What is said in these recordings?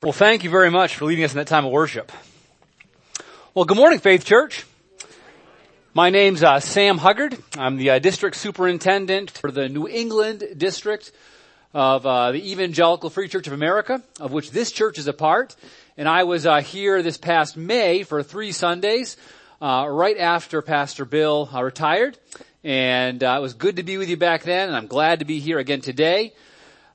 Well, thank you very much for leading us in that time of worship. Well, good morning, Faith Church. My name's uh, Sam Huggard. I'm the uh, district superintendent for the New England district of uh, the Evangelical Free Church of America, of which this church is a part. And I was uh, here this past May for three Sundays, uh, right after Pastor Bill uh, retired. And it was good to be with you back then, and I'm glad to be here again today.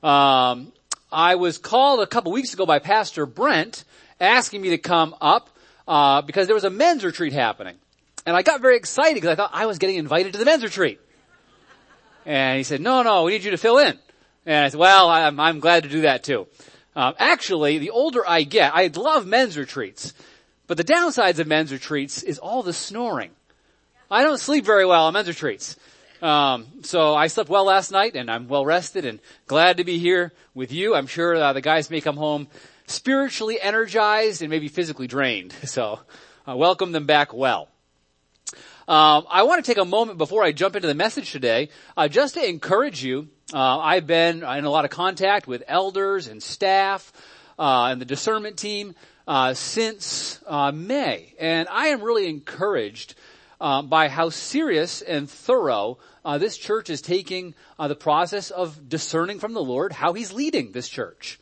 Um, I was called a couple weeks ago by Pastor Brent asking me to come up uh, because there was a men's retreat happening, and I got very excited because I thought I was getting invited to the men's retreat. And he said, "No, no, we need you to fill in." And I said, "Well, I'm, I'm glad to do that too." Um, actually, the older I get, I love men's retreats, but the downsides of men's retreats is all the snoring. I don't sleep very well on men's retreats. Um, so I slept well last night and I'm well rested and glad to be here with you. I'm sure uh, the guys may come home spiritually energized and maybe physically drained. So uh, welcome them back well. Um, I want to take a moment before I jump into the message today, uh, just to encourage you. Uh, I've been in a lot of contact with elders and staff uh, and the discernment team uh, since May, and I am really encouraged by how serious and thorough uh, this church is taking uh, the process of discerning from the Lord how He's leading this church.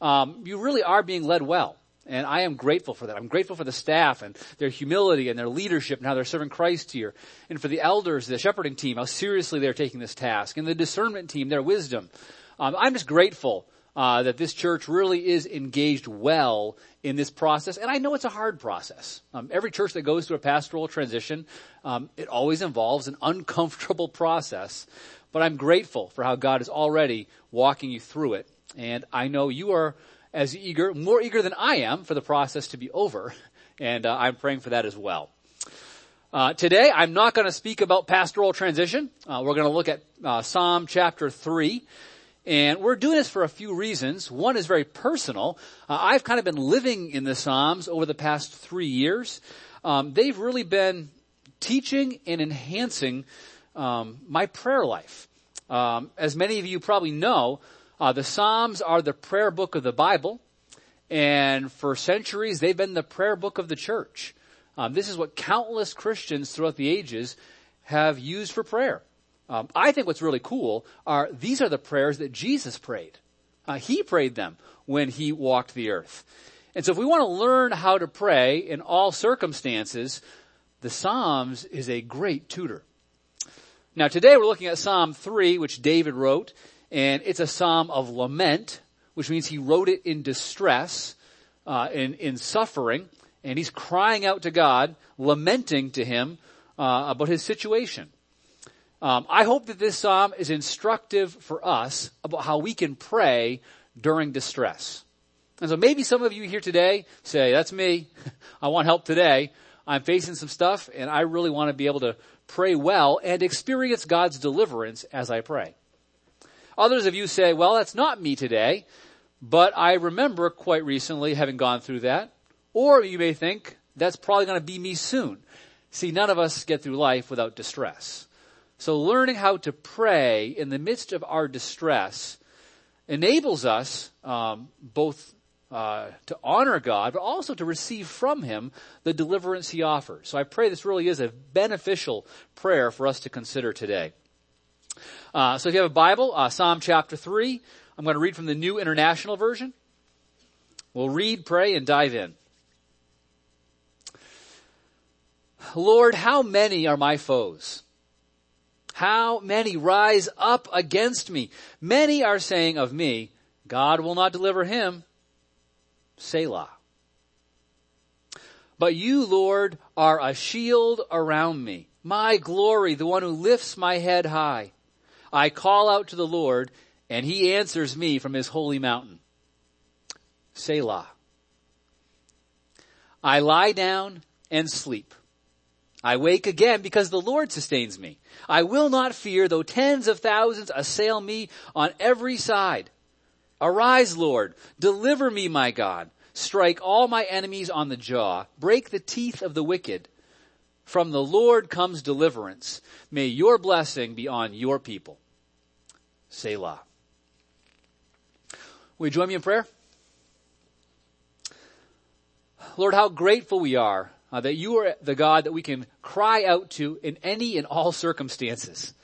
Um, you really are being led well. And I am grateful for that. I'm grateful for the staff and their humility and their leadership and how they're serving Christ here. And for the elders, the shepherding team, how seriously they're taking this task. And the discernment team, their wisdom. Um, I'm just grateful uh, that this church really is engaged well in this process. And I know it's a hard process. Um, every church that goes through a pastoral transition, um, it always involves an uncomfortable process. But I'm grateful for how God is already walking you through it. And I know you are as eager, more eager than I am for the process to be over. And uh, I'm praying for that as well. Uh, today, I'm not going to speak about pastoral transition. Uh, we're going to look at uh, Psalm chapter 3. And we're doing this for a few reasons. One is very personal. Uh, I've kind of been living in the Psalms over the past three years. Um, they've really been teaching and enhancing um, my prayer life. Um, as many of you probably know, uh, the Psalms are the prayer book of the Bible, and for centuries they've been the prayer book of the church. Um, this is what countless Christians throughout the ages have used for prayer. Um, I think what's really cool are these are the prayers that Jesus prayed. Uh, he prayed them when he walked the earth. And so if we want to learn how to pray in all circumstances, the Psalms is a great tutor. Now today we're looking at Psalm 3, which David wrote, and it's a psalm of lament, which means he wrote it in distress, uh, in, in suffering, and he's crying out to God, lamenting to him uh, about his situation. Um, I hope that this psalm is instructive for us about how we can pray during distress. And so maybe some of you here today say, that's me. I want help today. I'm facing some stuff and I really want to be able to pray well and experience God's deliverance as I pray. Others of you say, well, that's not me today, but I remember quite recently having gone through that. Or you may think, that's probably going to be me soon. See, none of us get through life without distress. So learning how to pray in the midst of our distress enables us um, both uh, to honor God, but also to receive from Him the deliverance He offers. So I pray this really is a beneficial prayer for us to consider today. Uh, so if you have a Bible, uh, Psalm chapter three, I'm going to read from the New International Version. We'll read, pray, and dive in. Lord, how many are my foes? How many rise up against me? Many are saying of me, God will not deliver him. Selah. But you, Lord, are a shield around me, my glory, the one who lifts my head high. I call out to the Lord, and he answers me from his holy mountain. Selah. I lie down and sleep. I wake again because the Lord sustains me. I will not fear though tens of thousands assail me on every side. Arise, Lord. Deliver me, my God. Strike all my enemies on the jaw. Break the teeth of the wicked. From the Lord comes deliverance. May your blessing be on your people. Selah. Will you join me in prayer? Lord, how grateful we are uh, that you are the God that we can cry out to in any and all circumstances.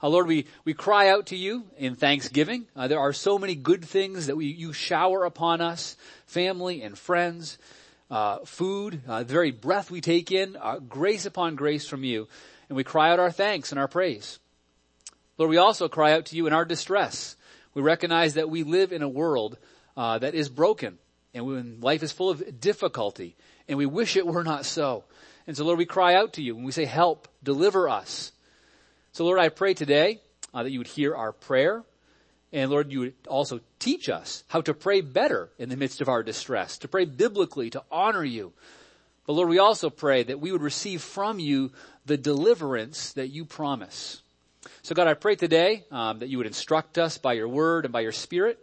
Uh, Lord, we, we cry out to you in thanksgiving. Uh, there are so many good things that we, you shower upon us, family and friends, uh, food, uh, the very breath we take in, uh, grace upon grace from you. And we cry out our thanks and our praise. Lord, we also cry out to you in our distress. We recognize that we live in a world uh, that is broken and when life is full of difficulty and we wish it were not so. And so Lord, we cry out to you and we say, help, deliver us. So Lord, I pray today uh, that you would hear our prayer. And Lord, you would also teach us how to pray better in the midst of our distress, to pray biblically, to honor you. But Lord, we also pray that we would receive from you the deliverance that you promise. So God, I pray today um, that you would instruct us by your word and by your spirit.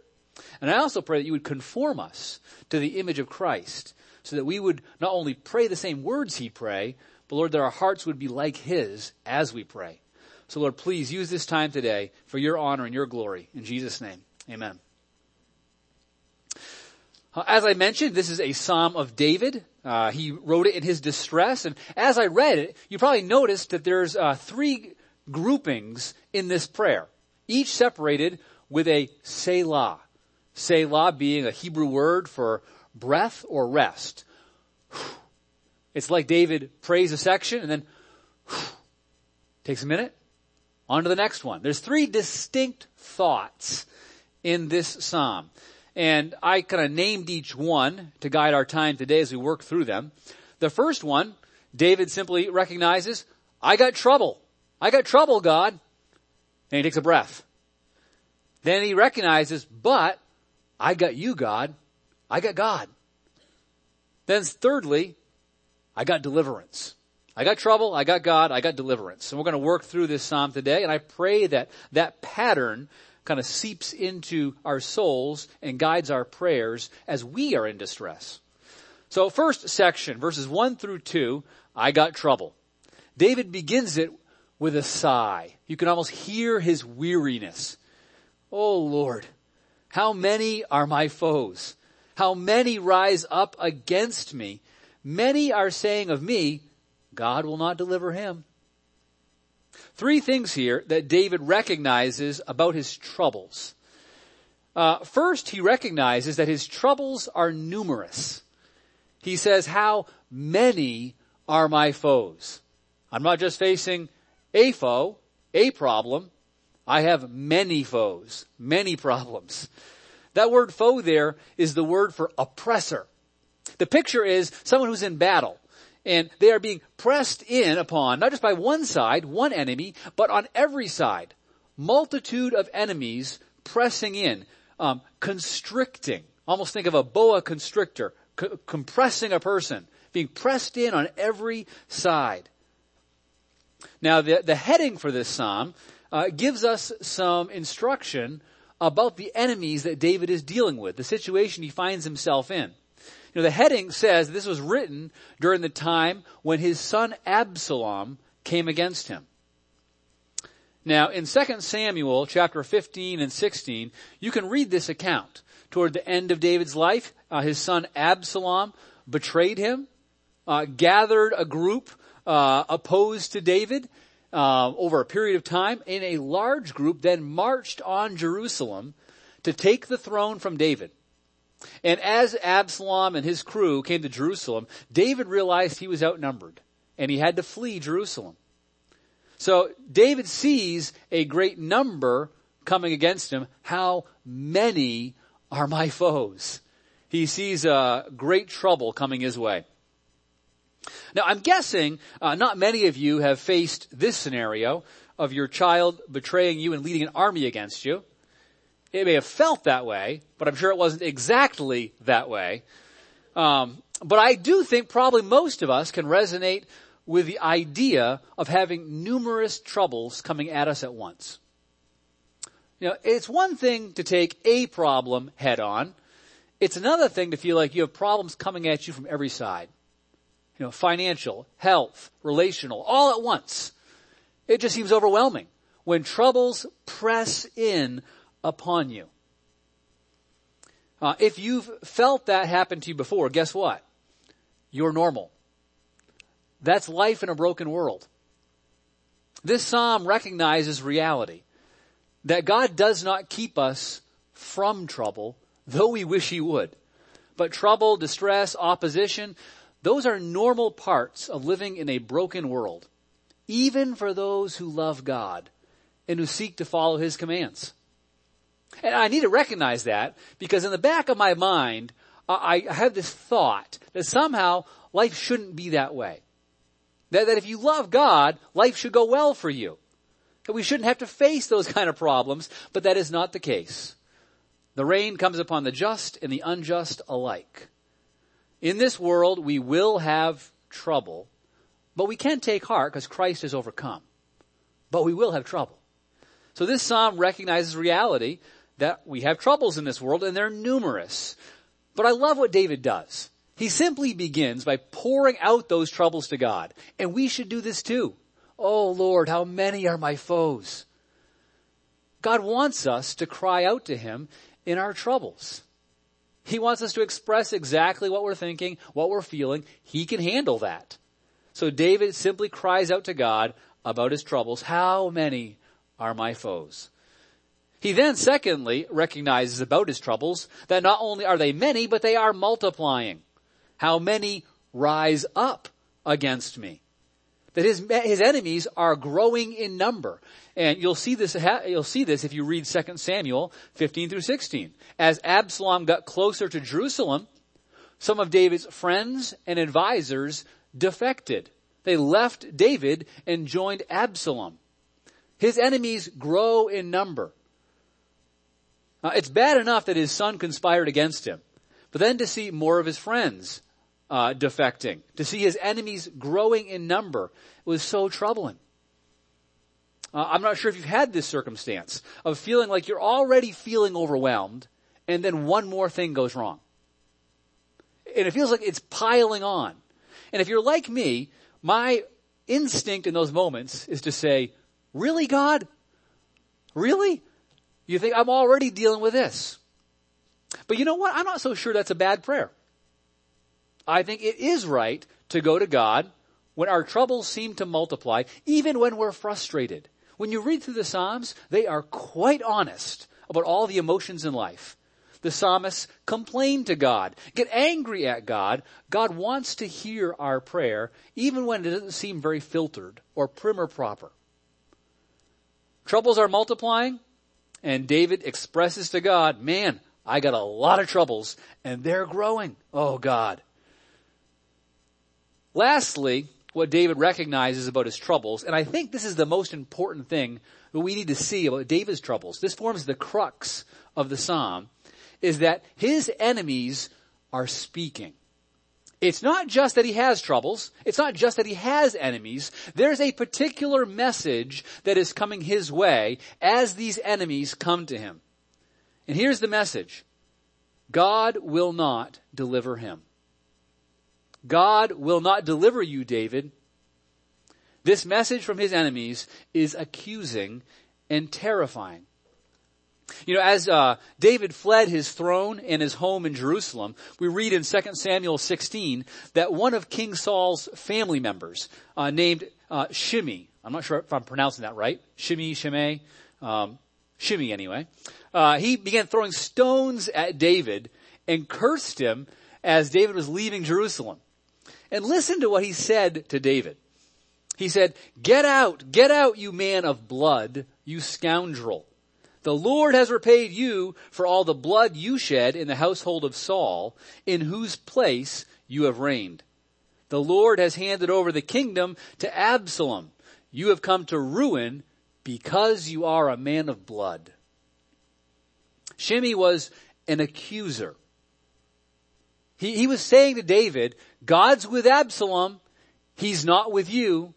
And I also pray that you would conform us to the image of Christ so that we would not only pray the same words he pray, but Lord, that our hearts would be like his as we pray. So Lord, please use this time today for your honor and your glory. In Jesus' name, amen. Uh, as I mentioned, this is a Psalm of David. Uh, he wrote it in his distress, and as I read it, you probably noticed that there's uh, three groupings in this prayer, each separated with a Selah. Selah being a Hebrew word for breath or rest. It's like David prays a section and then takes a minute, on to the next one. There's three distinct thoughts in this psalm. And I kind of named each one to guide our time today as we work through them. The first one, David simply recognizes, I got trouble. I got trouble, God. And he takes a breath. Then he recognizes, but I got you, God. I got God. Then thirdly, I got deliverance. I got trouble, I got God, I got deliverance. And we're going to work through this psalm today, and I pray that that pattern kind of seeps into our souls and guides our prayers as we are in distress. So first section, verses 1 through 2, I got trouble. David begins it with a sigh. You can almost hear his weariness. Oh Lord, how many are my foes? How many rise up against me? Many are saying of me, God will not deliver him. Three things here that David recognizes about his troubles. Uh, first, he recognizes that his troubles are numerous. He says, how many are my foes? I'm not just facing a foe, a problem. I have many foes, many problems. That word foe there is the word for oppressor. The picture is someone who's in battle and they are being pressed in upon, not just by one side, one enemy, but on every side. Multitude of enemies pressing in, um, constricting. Almost think of a boa constrictor, co- compressing a person, being pressed in on every side. Now, the, the heading for this psalm uh, gives us some instruction about the enemies that David is dealing with, the situation he finds himself in. You know, the heading says this was written during the time when his son Absalom came against him. Now, in 2 Samuel chapter 15 and 16, you can read this account. Toward the end of David's life, uh, his son Absalom betrayed him, uh, gathered a group uh, opposed to David, uh, over a period of time, in a large group then marched on Jerusalem to take the throne from David. And as Absalom and his crew came to Jerusalem, David realized he was outnumbered and he had to flee Jerusalem. So David sees a great number coming against him. How many are my foes? He sees uh, great trouble coming his way. Now I'm guessing uh, not many of you have faced this scenario of your child betraying you and leading an army against you. It may have felt that way, but I'm sure it wasn't exactly that way. Um, but I do think probably most of us can resonate with the idea of having numerous troubles coming at us at once. You know, it's one thing to take a problem head on. It's another thing to feel like you have problems coming at you from every side you know, financial, health, relational, all at once. It just seems overwhelming when troubles press in upon you. Uh, if you've felt that happen to you before, guess what? you're normal. That's life in a broken world. This psalm recognizes reality that God does not keep us from trouble, though we wish he would. But trouble, distress, opposition, those are normal parts of living in a broken world, even for those who love God and who seek to follow his commands. And I need to recognize that because in the back of my mind, I have this thought that somehow life shouldn't be that way. That, that if you love God, life should go well for you. That we shouldn't have to face those kind of problems, but that is not the case. The rain comes upon the just and the unjust alike. In this world, we will have trouble, but we can take heart because Christ has overcome. But we will have trouble. So this psalm recognizes reality that we have troubles in this world and they're numerous. But I love what David does. He simply begins by pouring out those troubles to God. And we should do this too. Oh Lord, how many are my foes? God wants us to cry out to Him in our troubles. He wants us to express exactly what we're thinking, what we're feeling. He can handle that. So David simply cries out to God about his troubles. How many are my foes? He then secondly recognizes about his troubles that not only are they many, but they are multiplying. How many rise up against me? That his, his enemies are growing in number. And you'll see this, you'll see this if you read 2 Samuel 15 through 16. As Absalom got closer to Jerusalem, some of David's friends and advisors defected. They left David and joined Absalom. His enemies grow in number. Uh, it's bad enough that his son conspired against him, but then to see more of his friends uh, defecting, to see his enemies growing in number, was so troubling. Uh, I'm not sure if you've had this circumstance of feeling like you're already feeling overwhelmed, and then one more thing goes wrong. And it feels like it's piling on. And if you're like me, my instinct in those moments is to say, really God? Really? You think I'm already dealing with this. But you know what? I'm not so sure that's a bad prayer. I think it is right to go to God when our troubles seem to multiply, even when we're frustrated. When you read through the Psalms, they are quite honest about all the emotions in life. The psalmists complain to God, get angry at God. God wants to hear our prayer, even when it doesn't seem very filtered or prim or proper. Troubles are multiplying, and David expresses to God, man, I got a lot of troubles and they're growing. Oh God. Lastly, what David recognizes about his troubles, and I think this is the most important thing that we need to see about David's troubles. This forms the crux of the psalm, is that his enemies are speaking. It's not just that he has troubles. It's not just that he has enemies. There's a particular message that is coming his way as these enemies come to him. And here's the message. God will not deliver him. God will not deliver you, David. This message from his enemies is accusing and terrifying. You know, as uh, David fled his throne and his home in Jerusalem, we read in 2 Samuel 16 that one of King Saul's family members, uh, named uh, Shimei, I'm not sure if I'm pronouncing that right, Shimei, Shimei, um, Shimei anyway, uh, he began throwing stones at David and cursed him as David was leaving Jerusalem. And listen to what he said to David. He said, get out, get out, you man of blood, you scoundrel. The Lord has repaid you for all the blood you shed in the household of Saul, in whose place you have reigned. The Lord has handed over the kingdom to Absalom. You have come to ruin because you are a man of blood. Shimei was an accuser. He, he was saying to David, God's with Absalom. He's not with you.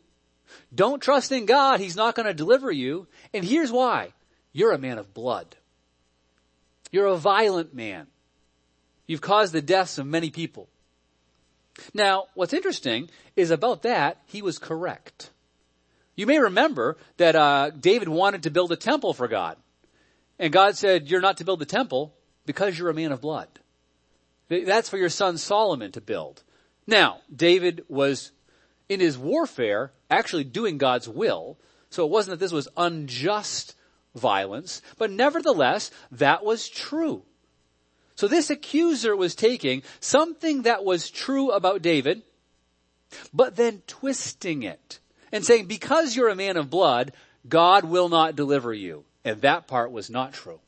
Don't trust in God. He's not going to deliver you. And here's why. You're a man of blood. You're a violent man. You've caused the deaths of many people. Now, what's interesting is about that, he was correct. You may remember that uh, David wanted to build a temple for God. And God said, you're not to build the temple because you're a man of blood. That's for your son Solomon to build. Now, David was in his warfare actually doing God's will. So it wasn't that this was unjust violence, but nevertheless, that was true. So this accuser was taking something that was true about David, but then twisting it and saying, because you're a man of blood, God will not deliver you. And that part was not true.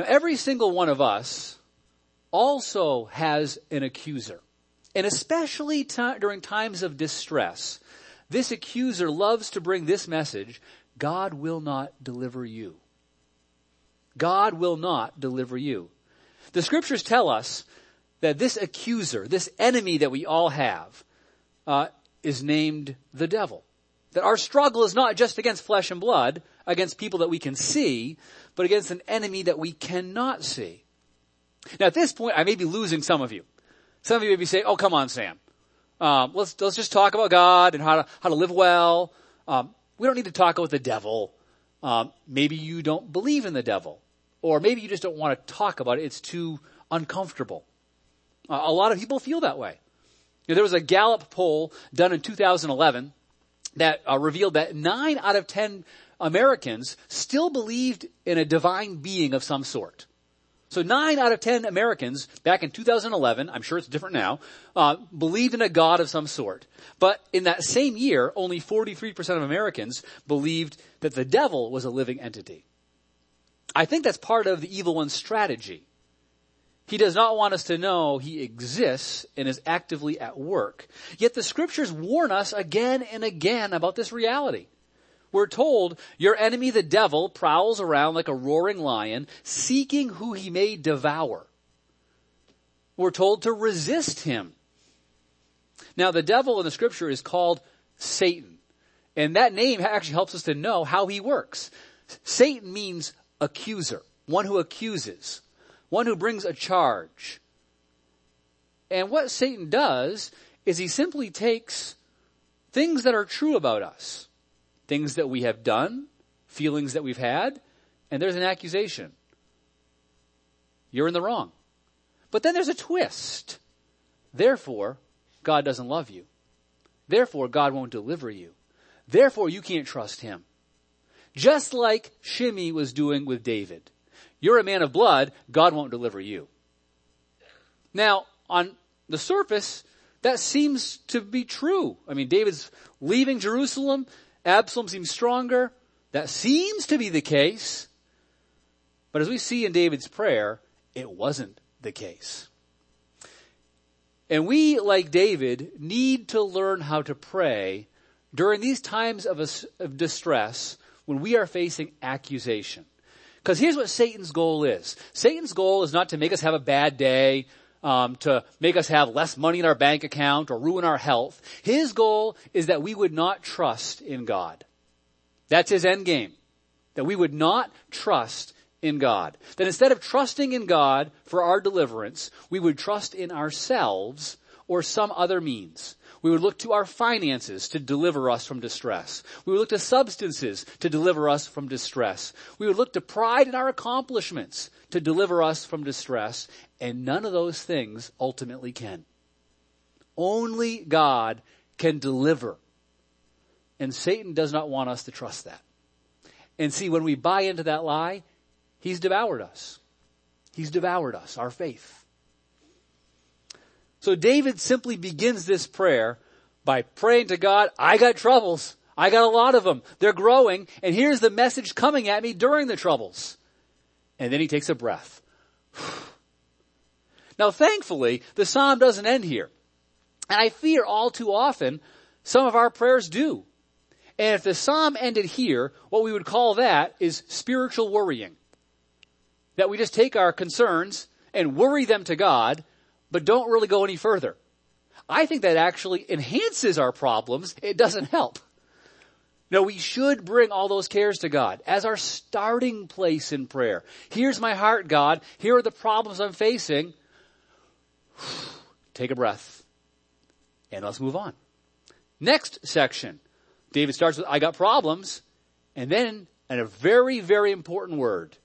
Now every single one of us also has an accuser. And especially t- during times of distress, this accuser loves to bring this message, God will not deliver you. God will not deliver you. The scriptures tell us that this accuser, this enemy that we all have, uh, is named the devil. That our struggle is not just against flesh and blood, against people that we can see, but against an enemy that we cannot see. Now at this point, I may be losing some of you. Some of you may be saying, oh come on Sam. Um, let's, let's just talk about God and how to, how to live well. Um, we don't need to talk about the devil. Um, maybe you don't believe in the devil. Or maybe you just don't want to talk about it. It's too uncomfortable. Uh, a lot of people feel that way. You know, there was a Gallup poll done in 2011 that uh, revealed that nine out of ten Americans still believed in a divine being of some sort. So nine out of ten Americans back in 2011, I'm sure it's different now, uh, believed in a God of some sort. But in that same year, only 43% of Americans believed that the devil was a living entity. I think that's part of the evil one's strategy. He does not want us to know he exists and is actively at work. Yet the scriptures warn us again and again about this reality. We're told your enemy, the devil, prowls around like a roaring lion, seeking who he may devour. We're told to resist him. Now the devil in the scripture is called Satan. And that name actually helps us to know how he works. Satan means accuser, one who accuses, one who brings a charge. And what Satan does is he simply takes things that are true about us things that we have done, feelings that we've had, and there's an accusation. You're in the wrong. But then there's a twist. Therefore, God doesn't love you. Therefore, God won't deliver you. Therefore, you can't trust Him. Just like Shimei was doing with David. You're a man of blood, God won't deliver you. Now, on the surface, that seems to be true. I mean, David's leaving Jerusalem. Absalom seems stronger. That seems to be the case. But as we see in David's prayer, it wasn't the case. And we, like David, need to learn how to pray during these times of, of distress when we are facing accusation. Because here's what Satan's goal is. Satan's goal is not to make us have a bad day, um, to make us have less money in our bank account or ruin our health. His goal is that we would not trust in God. That's his end game. That we would not trust in God. That instead of trusting in God for our deliverance, we would trust in ourselves or some other means. We would look to our finances to deliver us from distress. We would look to substances to deliver us from distress. We would look to pride in our accomplishments to deliver us from distress. And none of those things ultimately can. Only God can deliver. And Satan does not want us to trust that. And see, when we buy into that lie, he's devoured us. He's devoured us, our faith. So David simply begins this prayer by praying to God, I got troubles. I got a lot of them. They're growing. And here's the message coming at me during the troubles. And then he takes a breath. now thankfully, the psalm doesn't end here. And I fear all too often some of our prayers do. And if the psalm ended here, what we would call that is spiritual worrying. That we just take our concerns and worry them to God but don't really go any further. I think that actually enhances our problems. It doesn't help. No, we should bring all those cares to God as our starting place in prayer. Here's my heart, God. Here are the problems I'm facing. Take a breath. And let's move on. Next section. David starts with, I got problems. And then, and a very, very important word.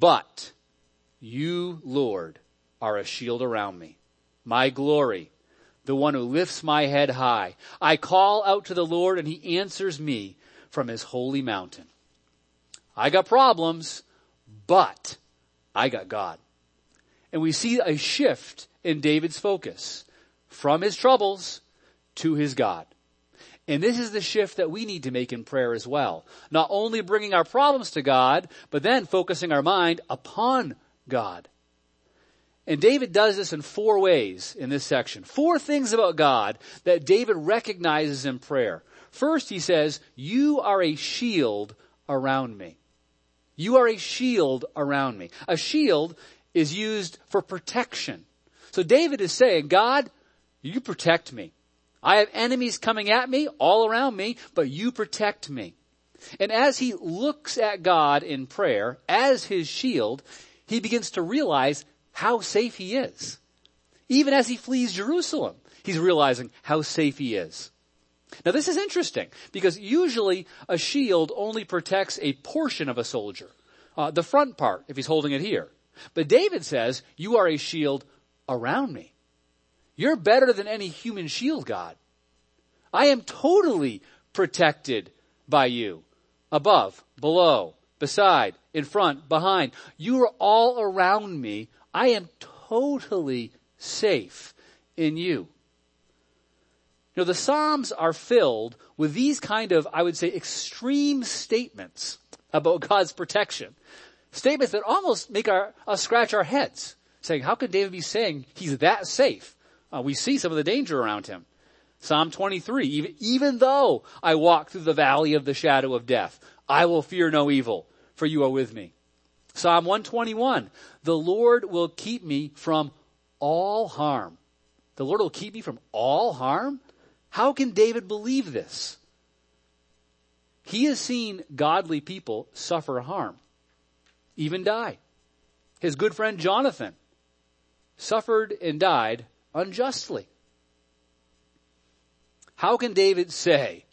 But You, Lord, are a shield around me, my glory, the one who lifts my head high. I call out to the Lord and he answers me from his holy mountain. I got problems, but I got God. And we see a shift in David's focus from his troubles to his God. And this is the shift that we need to make in prayer as well. Not only bringing our problems to God, but then focusing our mind upon God. And David does this in four ways in this section. Four things about God that David recognizes in prayer. First, he says, you are a shield around me. You are a shield around me. A shield is used for protection. So David is saying, God, you protect me. I have enemies coming at me all around me, but you protect me. And as he looks at God in prayer as his shield, he begins to realize how safe he is. Even as he flees Jerusalem, he's realizing how safe he is. Now this is interesting because usually a shield only protects a portion of a soldier. Uh, the front part, if he's holding it here. But David says, you are a shield around me. You're better than any human shield, God. I am totally protected by you. Above, below, beside, in front, behind. You are all around me. I am totally safe in you. You know, the Psalms are filled with these kind of, I would say, extreme statements about God's protection. Statements that almost make our, us scratch our heads, saying, how could David be saying he's that safe? Uh, we see some of the danger around him. Psalm 23, even, even though I walk through the valley of the shadow of death, I will fear no evil, for you are with me. Psalm 121, the Lord will keep me from all harm. The Lord will keep me from all harm? How can David believe this? He has seen godly people suffer harm, even die. His good friend Jonathan suffered and died unjustly. How can David say,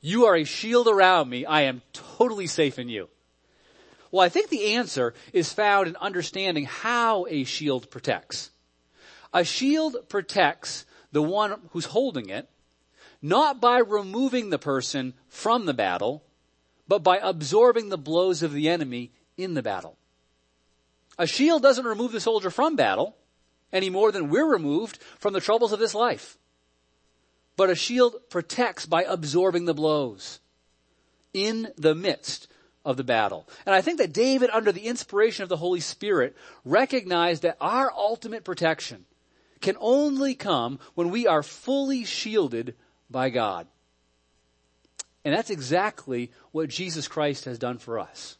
you are a shield around me, I am totally safe in you? Well, I think the answer is found in understanding how a shield protects. A shield protects the one who's holding it, not by removing the person from the battle, but by absorbing the blows of the enemy in the battle. A shield doesn't remove the soldier from battle any more than we're removed from the troubles of this life. But a shield protects by absorbing the blows in the midst of the battle. And I think that David, under the inspiration of the Holy Spirit, recognized that our ultimate protection can only come when we are fully shielded by God. And that's exactly what Jesus Christ has done for us.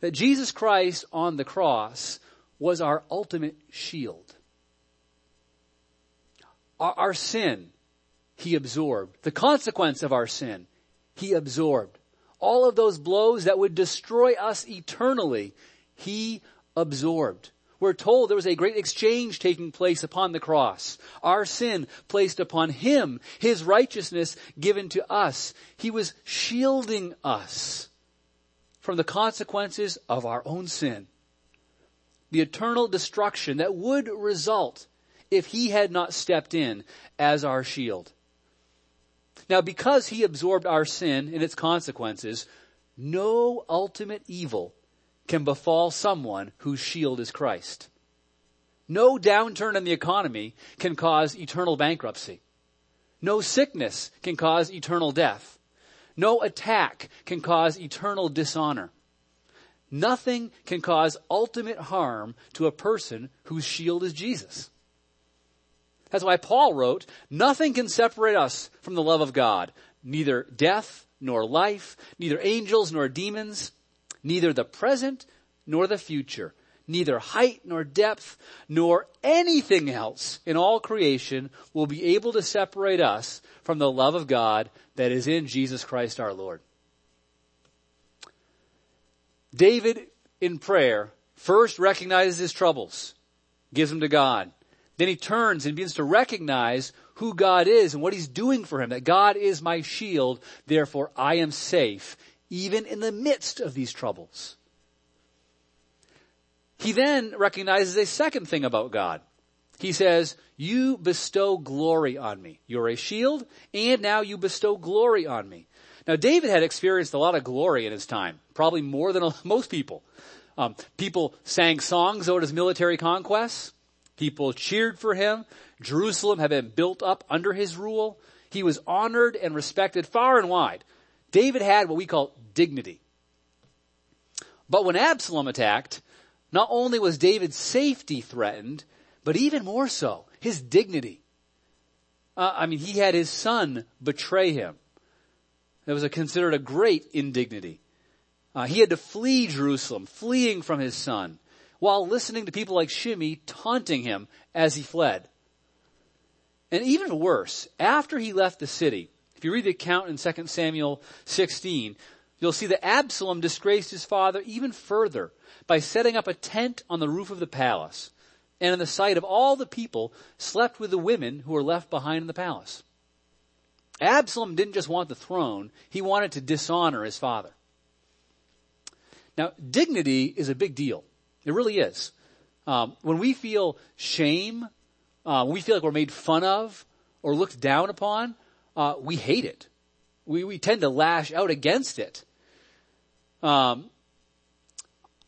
That Jesus Christ on the cross was our ultimate shield. Our, our, sin, He absorbed. The consequence of our sin, He absorbed. All of those blows that would destroy us eternally, He absorbed. We're told there was a great exchange taking place upon the cross. Our sin placed upon Him, His righteousness given to us. He was shielding us from the consequences of our own sin the eternal destruction that would result if he had not stepped in as our shield. Now because he absorbed our sin and its consequences, no ultimate evil can befall someone whose shield is Christ. No downturn in the economy can cause eternal bankruptcy. No sickness can cause eternal death. No attack can cause eternal dishonor. Nothing can cause ultimate harm to a person whose shield is Jesus. That's why Paul wrote, nothing can separate us from the love of God. Neither death nor life, neither angels nor demons, neither the present nor the future, neither height nor depth, nor anything else in all creation will be able to separate us from the love of God that is in Jesus Christ our Lord. David in prayer first recognizes his troubles, gives them to God. Then he turns and begins to recognize who God is and what he's doing for him, that God is my shield, therefore I am safe, even in the midst of these troubles. He then recognizes a second thing about God. He says, you bestow glory on me. You're a shield and now you bestow glory on me. Now David had experienced a lot of glory in his time, probably more than most people. Um, people sang songs about his military conquests. People cheered for him. Jerusalem had been built up under his rule. He was honored and respected far and wide. David had what we call dignity. But when Absalom attacked, not only was David's safety threatened, but even more so, his dignity. Uh, I mean, he had his son betray him. That was a, considered a great indignity. Uh, he had to flee Jerusalem, fleeing from his son, while listening to people like Shimei taunting him as he fled. And even worse, after he left the city, if you read the account in 2 Samuel 16, you'll see that Absalom disgraced his father even further by setting up a tent on the roof of the palace, and in the sight of all the people, slept with the women who were left behind in the palace. Absalom didn't just want the throne, he wanted to dishonor his father. Now, dignity is a big deal. It really is. Um, when we feel shame, uh, when we feel like we're made fun of or looked down upon, uh, we hate it. We, we tend to lash out against it. Um,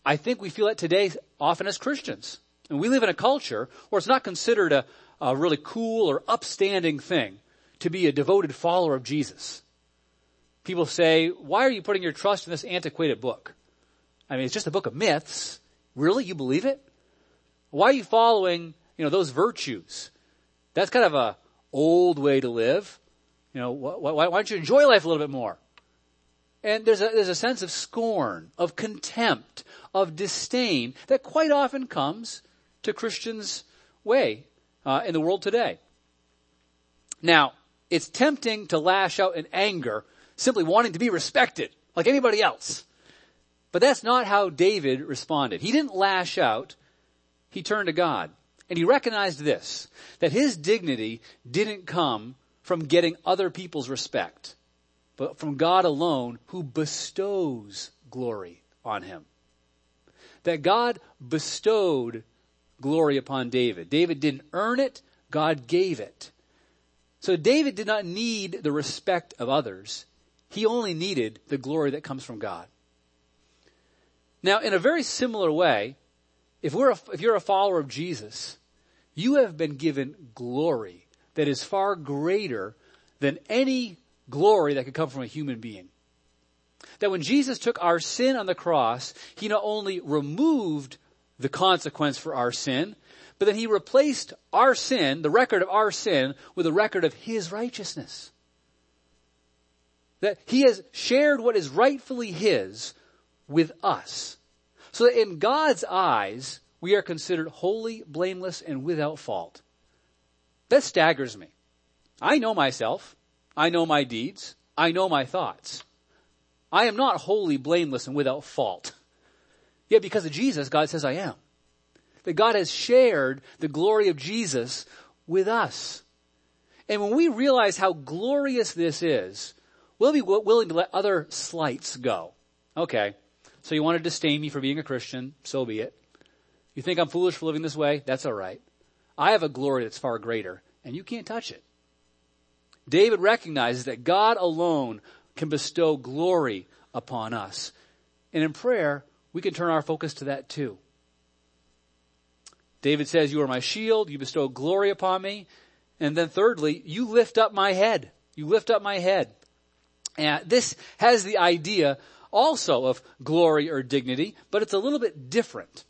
I think we feel that today often as Christians. And we live in a culture where it's not considered a, a really cool or upstanding thing to be a devoted follower of Jesus. People say, why are you putting your trust in this antiquated book? I mean, it's just a book of myths. Really? You believe it? Why are you following, you know, those virtues? That's kind of a old way to live. You know, why, don't you enjoy life a little bit more? And there's a, there's a sense of scorn, of contempt, of disdain that quite often comes to Christians' way uh, in the world today. Now, it's tempting to lash out in anger, simply wanting to be respected, like anybody else. But that's not how David responded. He didn't lash out. He turned to God. And he recognized this, that his dignity didn't come from getting other people's respect, but from God alone who bestows glory on him. That God bestowed glory upon David. David didn't earn it, God gave it. So David did not need the respect of others. He only needed the glory that comes from God. Now, in a very similar way, if we're a, if you're a follower of Jesus, you have been given glory that is far greater than any glory that could come from a human being. That when Jesus took our sin on the cross, He not only removed the consequence for our sin, but then He replaced our sin, the record of our sin, with a record of His righteousness. That He has shared what is rightfully His with us. So that in God's eyes, we are considered holy, blameless, and without fault. That staggers me. I know myself. I know my deeds. I know my thoughts. I am not holy, blameless, and without fault. Yet because of Jesus, God says I am. That God has shared the glory of Jesus with us. And when we realize how glorious this is, we'll be willing to let other slights go. Okay, so you want to disdain me for being a Christian? So be it. You think I'm foolish for living this way? That's alright. I have a glory that's far greater, and you can't touch it. David recognizes that God alone can bestow glory upon us. And in prayer, we can turn our focus to that too. David says, you are my shield, you bestow glory upon me. And then thirdly, you lift up my head. You lift up my head. And this has the idea also of glory or dignity, but it's a little bit different.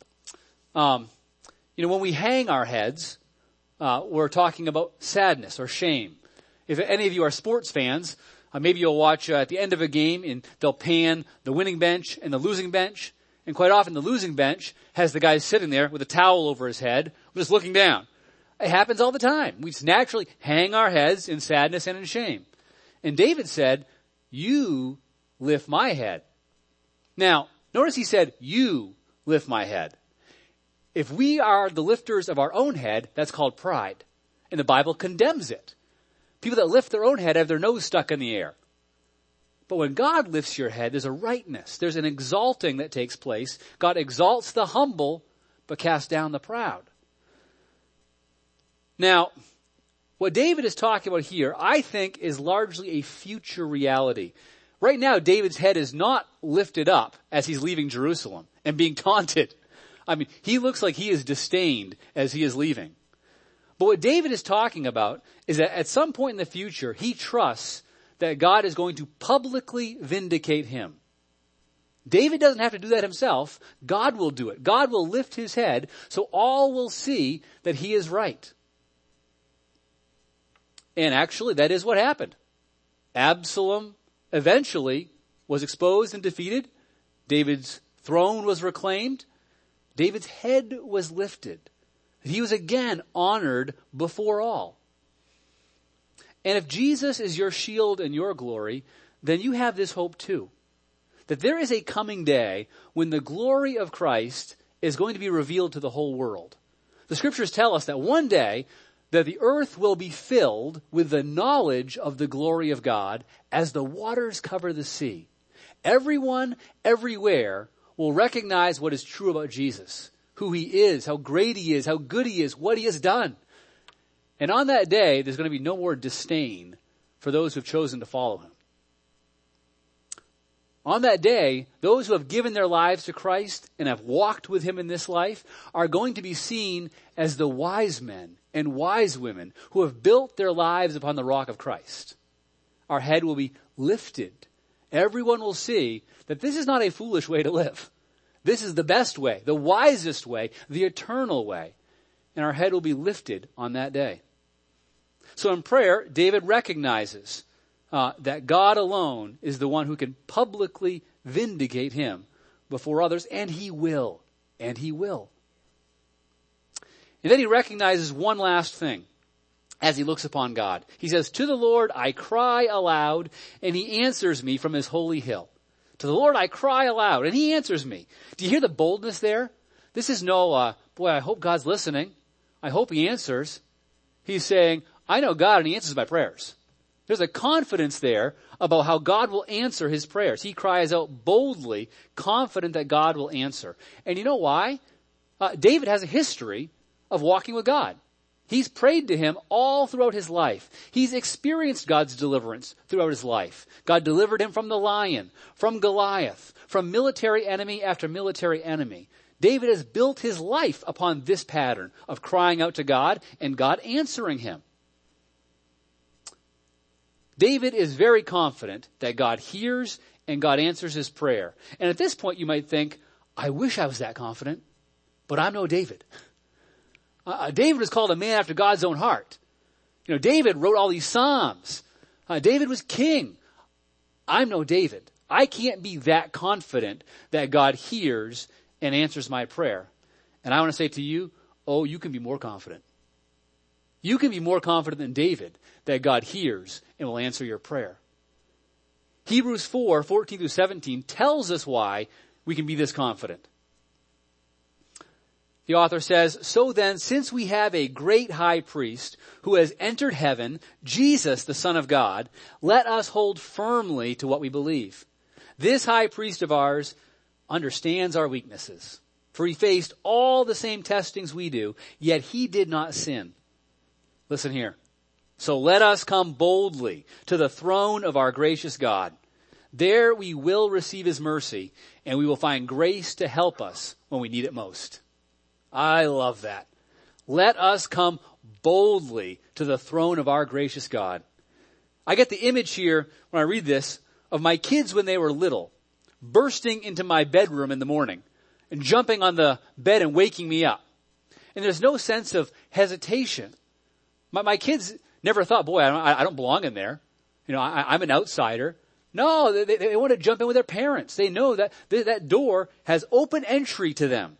Um, you know, when we hang our heads, uh, we're talking about sadness or shame. If any of you are sports fans, uh, maybe you'll watch uh, at the end of a game and they'll pan the winning bench and the losing bench. And quite often the losing bench has the guy sitting there with a towel over his head, just looking down. It happens all the time. We just naturally hang our heads in sadness and in shame. And David said, you lift my head. Now, notice he said, you lift my head. If we are the lifters of our own head, that's called pride. And the Bible condemns it. People that lift their own head have their nose stuck in the air. But when God lifts your head, there's a rightness. There's an exalting that takes place. God exalts the humble, but casts down the proud. Now, what David is talking about here, I think, is largely a future reality. Right now, David's head is not lifted up as he's leaving Jerusalem and being taunted. I mean, he looks like he is disdained as he is leaving. But what David is talking about is that at some point in the future, he trusts that God is going to publicly vindicate him. David doesn't have to do that himself. God will do it. God will lift his head so all will see that he is right. And actually, that is what happened. Absalom eventually was exposed and defeated. David's throne was reclaimed. David's head was lifted. He was again honored before all. And if Jesus is your shield and your glory, then you have this hope too. That there is a coming day when the glory of Christ is going to be revealed to the whole world. The scriptures tell us that one day that the earth will be filled with the knowledge of the glory of God as the waters cover the sea. Everyone, everywhere will recognize what is true about Jesus, who he is, how great he is, how good he is, what he has done. And on that day, there's going to be no more disdain for those who have chosen to follow him. On that day, those who have given their lives to Christ and have walked with him in this life are going to be seen as the wise men and wise women who have built their lives upon the rock of Christ. Our head will be lifted. Everyone will see that this is not a foolish way to live. This is the best way, the wisest way, the eternal way. And our head will be lifted on that day. So in prayer, David recognizes uh, that God alone is the one who can publicly vindicate him before others, and he will. And he will. And then he recognizes one last thing as he looks upon God. He says, To the Lord I cry aloud, and he answers me from his holy hill. To the Lord I cry aloud, and he answers me. Do you hear the boldness there? This is no, uh, boy, I hope God's listening. I hope he answers. He's saying, I know God and He answers my prayers. There's a confidence there about how God will answer his prayers. He cries out boldly, confident that God will answer. And you know why? Uh, David has a history of walking with God. He's prayed to him all throughout his life. He's experienced God's deliverance throughout his life. God delivered him from the lion, from Goliath, from military enemy after military enemy. David has built his life upon this pattern of crying out to God and God answering him. David is very confident that God hears and God answers his prayer. And at this point you might think, I wish I was that confident, but I'm no David. Uh, uh, David was called a man after God's own heart. You know, David wrote all these Psalms. Uh, David was king. I'm no David. I can't be that confident that God hears and answers my prayer. And I want to say to you, oh, you can be more confident. You can be more confident than David that God hears and will answer your prayer. Hebrews 4, 14 through 17 tells us why we can be this confident. The author says, So then, since we have a great high priest who has entered heaven, Jesus, the Son of God, let us hold firmly to what we believe. This high priest of ours understands our weaknesses, for he faced all the same testings we do, yet he did not sin. Listen here. So let us come boldly to the throne of our gracious God. There we will receive his mercy and we will find grace to help us when we need it most. I love that. Let us come boldly to the throne of our gracious God. I get the image here when I read this of my kids when they were little bursting into my bedroom in the morning and jumping on the bed and waking me up. And there's no sense of hesitation. My, my kids never thought, boy, I don't, I don't belong in there. You know, I, am an outsider. No, they, they, want to jump in with their parents. They know that that door has open entry to them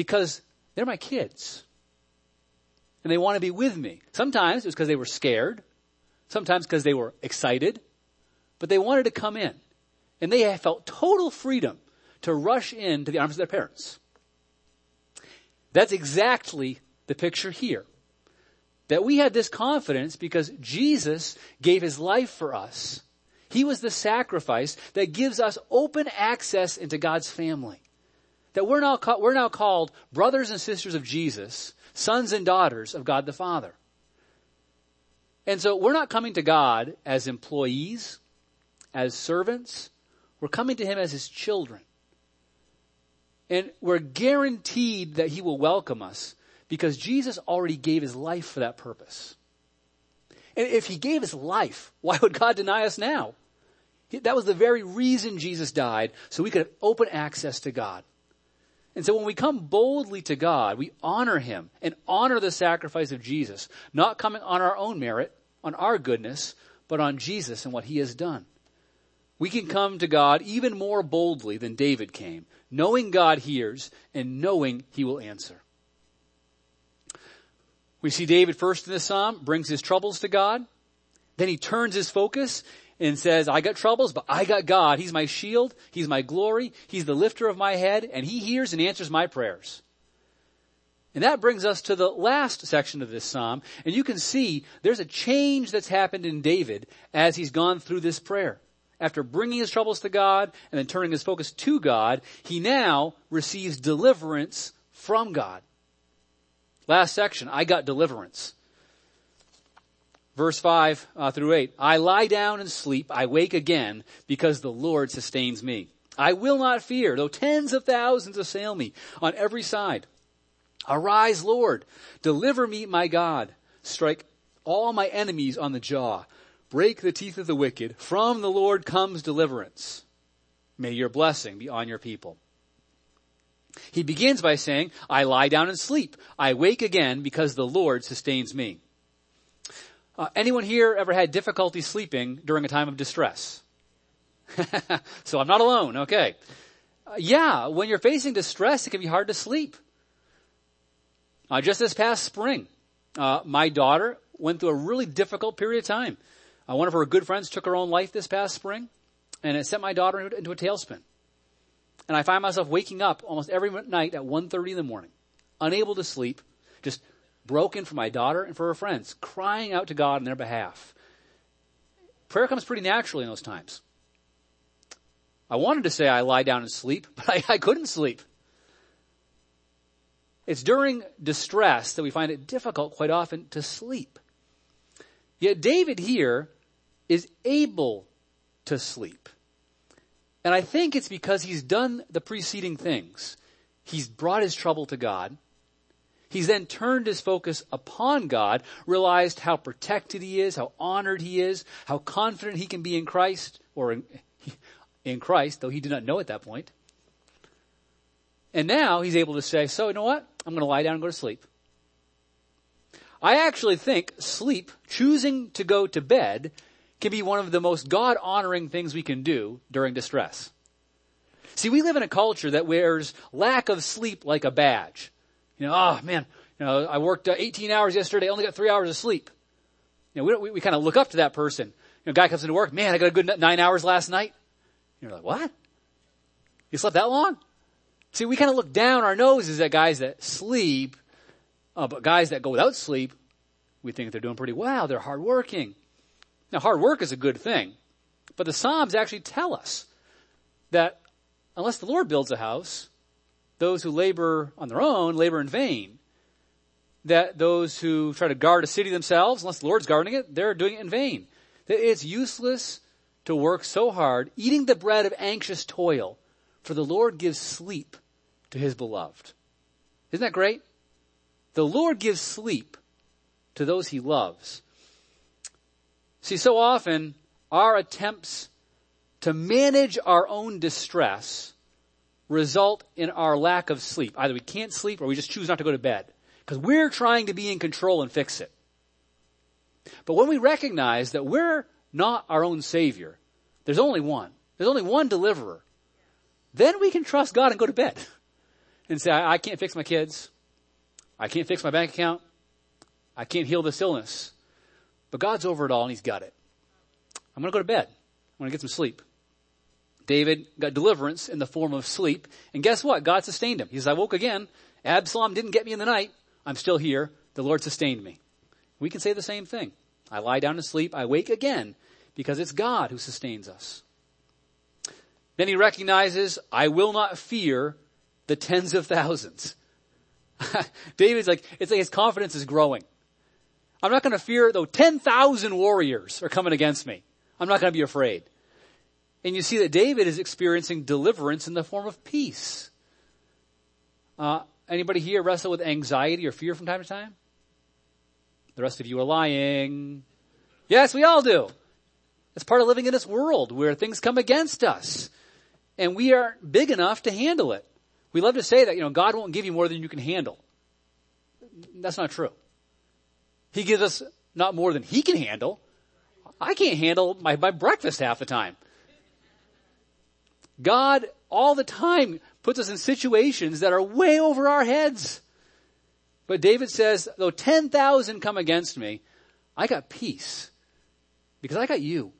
because they're my kids. And they want to be with me. Sometimes it was because they were scared. Sometimes because they were excited. But they wanted to come in. And they felt total freedom to rush into the arms of their parents. That's exactly the picture here that we had this confidence because Jesus gave his life for us. He was the sacrifice that gives us open access into God's family. That we're now, we're now called brothers and sisters of Jesus, sons and daughters of God the Father. And so we're not coming to God as employees, as servants. We're coming to Him as His children. And we're guaranteed that He will welcome us because Jesus already gave His life for that purpose. And if He gave His life, why would God deny us now? That was the very reason Jesus died, so we could have open access to God. And so when we come boldly to God, we honor Him and honor the sacrifice of Jesus, not coming on our own merit, on our goodness, but on Jesus and what He has done. We can come to God even more boldly than David came, knowing God hears and knowing He will answer. We see David first in this psalm brings his troubles to God. Then he turns his focus and says, I got troubles, but I got God. He's my shield. He's my glory. He's the lifter of my head and he hears and answers my prayers. And that brings us to the last section of this psalm. And you can see there's a change that's happened in David as he's gone through this prayer. After bringing his troubles to God and then turning his focus to God, he now receives deliverance from God. Last section, I got deliverance. Verse 5 uh, through 8. I lie down and sleep. I wake again because the Lord sustains me. I will not fear, though tens of thousands assail me on every side. Arise, Lord. Deliver me, my God. Strike all my enemies on the jaw. Break the teeth of the wicked. From the Lord comes deliverance. May your blessing be on your people. He begins by saying, I lie down and sleep. I wake again because the Lord sustains me. Uh, anyone here ever had difficulty sleeping during a time of distress? so I'm not alone. Okay. Uh, yeah, when you're facing distress, it can be hard to sleep. Uh, just this past spring, uh, my daughter went through a really difficult period of time. Uh, one of her good friends took her own life this past spring, and it sent my daughter into a tailspin. And I find myself waking up almost every night at 1.30 in the morning, unable to sleep, just broken for my daughter and for her friends, crying out to God on their behalf. Prayer comes pretty naturally in those times. I wanted to say I lie down and sleep, but I, I couldn't sleep. It's during distress that we find it difficult quite often to sleep. Yet David here is able to sleep. And I think it's because he's done the preceding things. He's brought his trouble to God. He's then turned his focus upon God, realized how protected he is, how honored he is, how confident he can be in Christ, or in, in Christ, though he did not know at that point. And now he's able to say, so you know what? I'm going to lie down and go to sleep. I actually think sleep, choosing to go to bed, can be one of the most God honoring things we can do during distress. See, we live in a culture that wears lack of sleep like a badge. You know, oh man, you know, I worked uh, 18 hours yesterday, only got three hours of sleep. You know, we, we, we kind of look up to that person. You know, guy comes into work, man, I got a good nine hours last night. You're like, what? You slept that long? See, we kind of look down our noses at guys that sleep, uh, but guys that go without sleep, we think they're doing pretty well. They're hardworking. Now, hard work is a good thing, but the Psalms actually tell us that unless the Lord builds a house, those who labor on their own labor in vain. That those who try to guard a city themselves, unless the Lord's guarding it, they're doing it in vain. That it's useless to work so hard, eating the bread of anxious toil, for the Lord gives sleep to his beloved. Isn't that great? The Lord gives sleep to those he loves. See, so often our attempts to manage our own distress result in our lack of sleep. Either we can't sleep or we just choose not to go to bed because we're trying to be in control and fix it. But when we recognize that we're not our own savior, there's only one. There's only one deliverer. Then we can trust God and go to bed and say, I, I can't fix my kids. I can't fix my bank account. I can't heal this illness. But God's over it all and He's got it. I'm to go to bed. I'm to get some sleep. David got deliverance in the form of sleep. And guess what? God sustained him. He says, I woke again. Absalom didn't get me in the night. I'm still here. The Lord sustained me. We can say the same thing. I lie down to sleep. I wake again because it's God who sustains us. Then he recognizes, I will not fear the tens of thousands. David's like, it's like his confidence is growing. I'm not going to fear though 10,000 warriors are coming against me. I'm not going to be afraid. And you see that David is experiencing deliverance in the form of peace. Uh, anybody here wrestle with anxiety or fear from time to time? The rest of you are lying. Yes, we all do. It's part of living in this world where things come against us. And we aren't big enough to handle it. We love to say that, you know, God won't give you more than you can handle. That's not true. He gives us not more than He can handle. I can't handle my, my breakfast half the time. God all the time puts us in situations that are way over our heads. But David says, though 10,000 come against me, I got peace because I got you.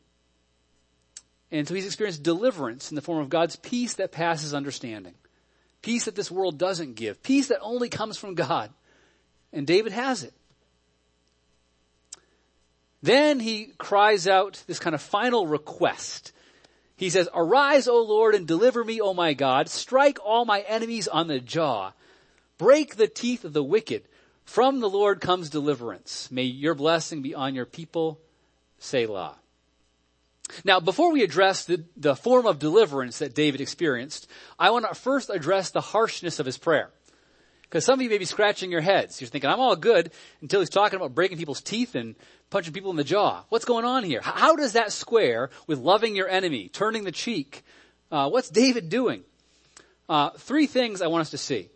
And so he's experienced deliverance in the form of God's peace that passes understanding. Peace that this world doesn't give. Peace that only comes from God. And David has it. Then he cries out this kind of final request. He says, Arise, O Lord, and deliver me, O my God. Strike all my enemies on the jaw. Break the teeth of the wicked. From the Lord comes deliverance. May your blessing be on your people. Selah. Now, before we address the, the form of deliverance that David experienced, I want to first address the harshness of his prayer. Because some of you may be scratching your heads. You're thinking, I'm all good until he's talking about breaking people's teeth and punching people in the jaw. What's going on here? How does that square with loving your enemy, turning the cheek? Uh, what's David doing? Uh, three things I want us to see.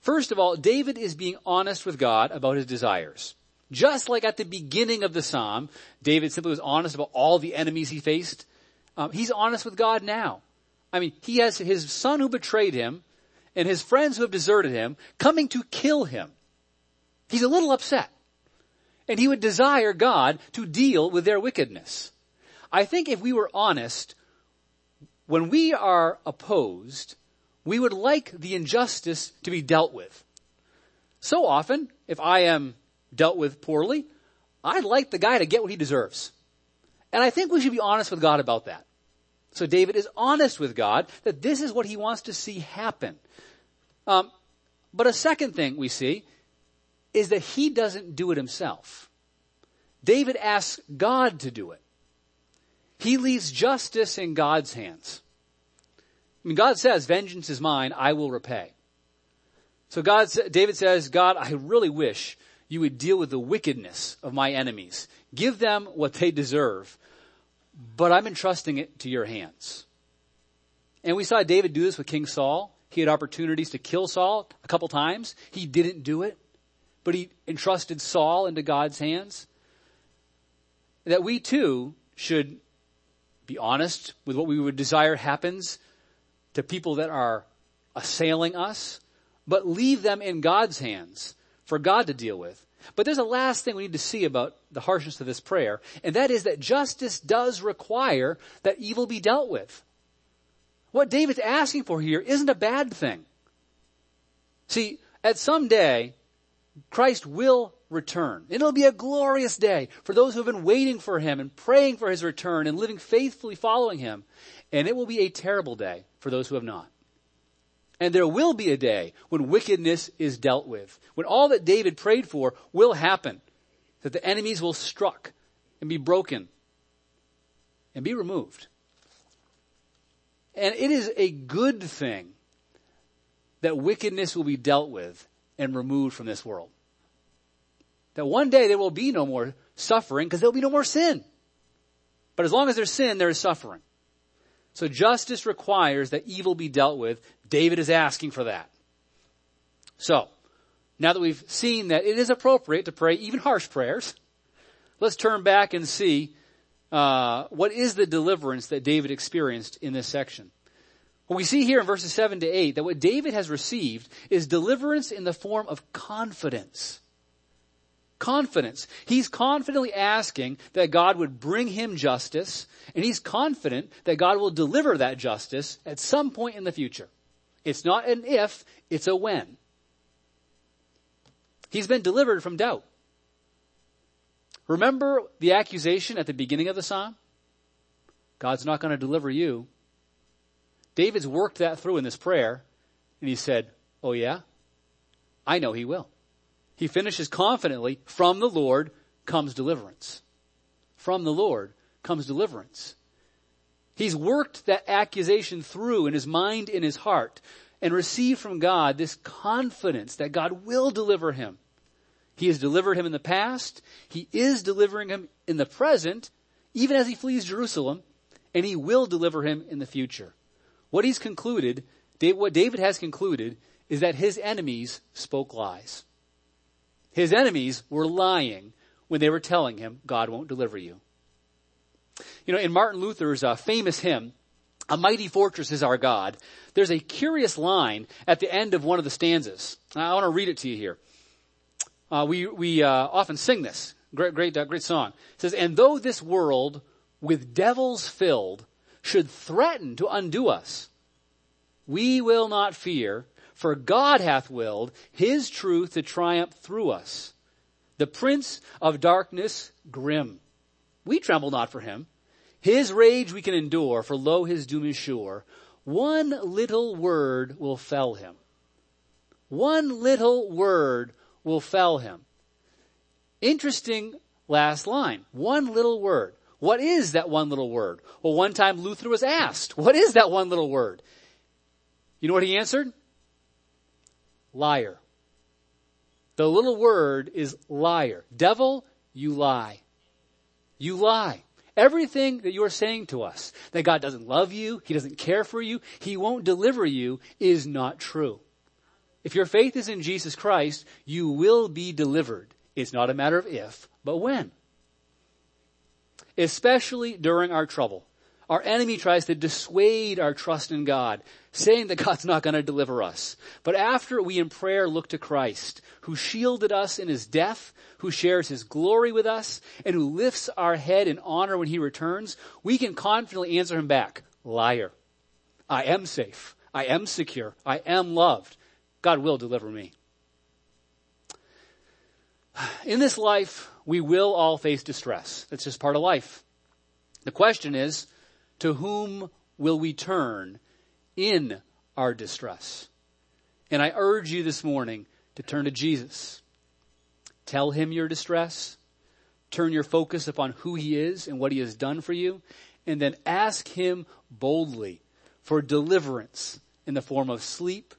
First of all, David is being honest with God about his desires. Just like at the beginning of the psalm, David simply was honest about all the enemies he faced. Um, he's honest with God now. I mean, he has his son who betrayed him and his friends who have deserted him coming to kill him. He's a little upset. And he would desire God to deal with their wickedness. I think if we were honest, when we are opposed, we would like the injustice to be dealt with. So often, if I am dealt with poorly, I'd like the guy to get what he deserves. And I think we should be honest with God about that. So David is honest with God that this is what he wants to see happen. Um, but a second thing we see is that he doesn't do it himself. David asks God to do it. He leaves justice in God's hands. I mean, God says, vengeance is mine, I will repay. So God, David says, God, I really wish you would deal with the wickedness of my enemies. Give them what they deserve, but I'm entrusting it to your hands. And we saw David do this with King Saul. He had opportunities to kill Saul a couple times. He didn't do it, but he entrusted Saul into God's hands. That we too should be honest with what we would desire happens to people that are assailing us, but leave them in God's hands for God to deal with. But there's a last thing we need to see about the harshness of this prayer, and that is that justice does require that evil be dealt with. What David's asking for here isn't a bad thing. See, at some day, Christ will return. It'll be a glorious day for those who have been waiting for him and praying for his return and living faithfully following him. And it will be a terrible day for those who have not. And there will be a day when wickedness is dealt with, when all that David prayed for will happen, that the enemies will struck and be broken and be removed. And it is a good thing that wickedness will be dealt with and removed from this world. That one day there will be no more suffering because there will be no more sin. But as long as there's sin, there is suffering. So justice requires that evil be dealt with. David is asking for that. So, now that we've seen that it is appropriate to pray even harsh prayers, let's turn back and see uh, what is the deliverance that David experienced in this section. We see here in verses 7 to 8 that what David has received is deliverance in the form of confidence. Confidence. He's confidently asking that God would bring him justice, and he's confident that God will deliver that justice at some point in the future. It's not an if, it's a when. He's been delivered from doubt. Remember the accusation at the beginning of the psalm? God's not going to deliver you. David's worked that through in this prayer, and he said, Oh yeah? I know he will. He finishes confidently, from the Lord comes deliverance. From the Lord comes deliverance. He's worked that accusation through in his mind, in his heart, and received from God this confidence that God will deliver him. He has delivered him in the past. He is delivering him in the present, even as he flees Jerusalem, and he will deliver him in the future. What he's concluded, what David has concluded, is that his enemies spoke lies. His enemies were lying when they were telling him, God won't deliver you. You know, in Martin Luther's uh, famous hymn, A Mighty Fortress is Our God, there's a curious line at the end of one of the stanzas. I want to read it to you here. Uh, we we uh, often sing this. Great, great, uh, great song. It says, "And though this world with devils filled should threaten to undo us, we will not fear, for God hath willed His truth to triumph through us. The Prince of Darkness, grim, we tremble not for him. His rage we can endure, for lo, his doom is sure. One little word will fell him. One little word will fell him. Interesting last line. One little word. What is that one little word? Well, one time Luther was asked, what is that one little word? You know what he answered? Liar. The little word is liar. Devil, you lie. You lie. Everything that you are saying to us, that God doesn't love you, He doesn't care for you, He won't deliver you, is not true. If your faith is in Jesus Christ, you will be delivered. It's not a matter of if, but when. Especially during our trouble. Our enemy tries to dissuade our trust in God, saying that God's not going to deliver us. But after we in prayer look to Christ, who shielded us in his death, who shares his glory with us, and who lifts our head in honor when he returns, we can confidently answer him back, liar. I am safe. I am secure. I am loved. God will deliver me. In this life, we will all face distress. That's just part of life. The question is, to whom will we turn in our distress? And I urge you this morning to turn to Jesus. Tell him your distress. Turn your focus upon who he is and what he has done for you. And then ask him boldly for deliverance in the form of sleep,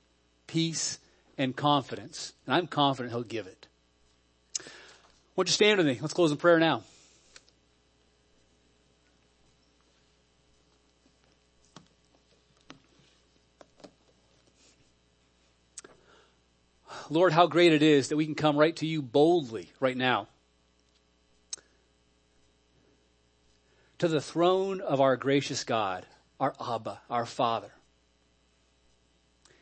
peace, and confidence. And I'm confident he'll give it. Won't you stand with me? Let's close in prayer now. Lord, how great it is that we can come right to you boldly right now. To the throne of our gracious God, our Abba, our Father.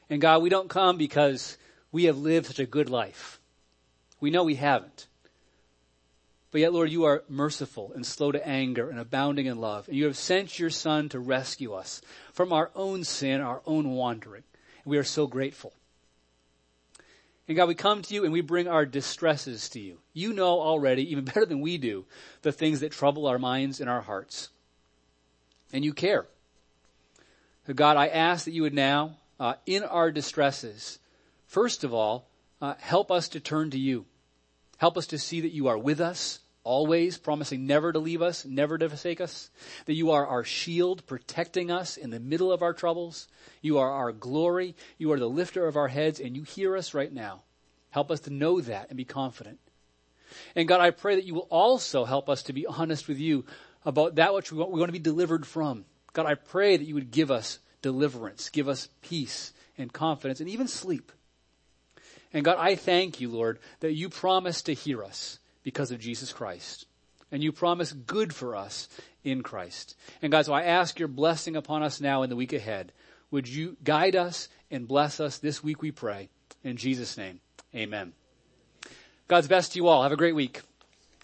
And God, we don't come because we have lived such a good life. We know we haven't. But yet, Lord, you are merciful and slow to anger and abounding in love. And you have sent your Son to rescue us from our own sin, our own wandering. And we are so grateful. And God, we come to you and we bring our distresses to you. You know already, even better than we do, the things that trouble our minds and our hearts. And you care. So God, I ask that you would now, uh, in our distresses, first of all, uh, help us to turn to you. Help us to see that you are with us always, promising never to leave us, never to forsake us. That you are our shield, protecting us in the middle of our troubles. You are our glory. You are the lifter of our heads, and you hear us right now. Help us to know that and be confident. And God, I pray that you will also help us to be honest with you about that which we want, we want to be delivered from. God, I pray that you would give us deliverance, give us peace and confidence, and even sleep. And God, I thank you, Lord, that you promise to hear us because of Jesus Christ. And you promise good for us in Christ. And God, so I ask your blessing upon us now in the week ahead. Would you guide us and bless us this week, we pray. In Jesus' name, amen. God's best to you all. Have a great week.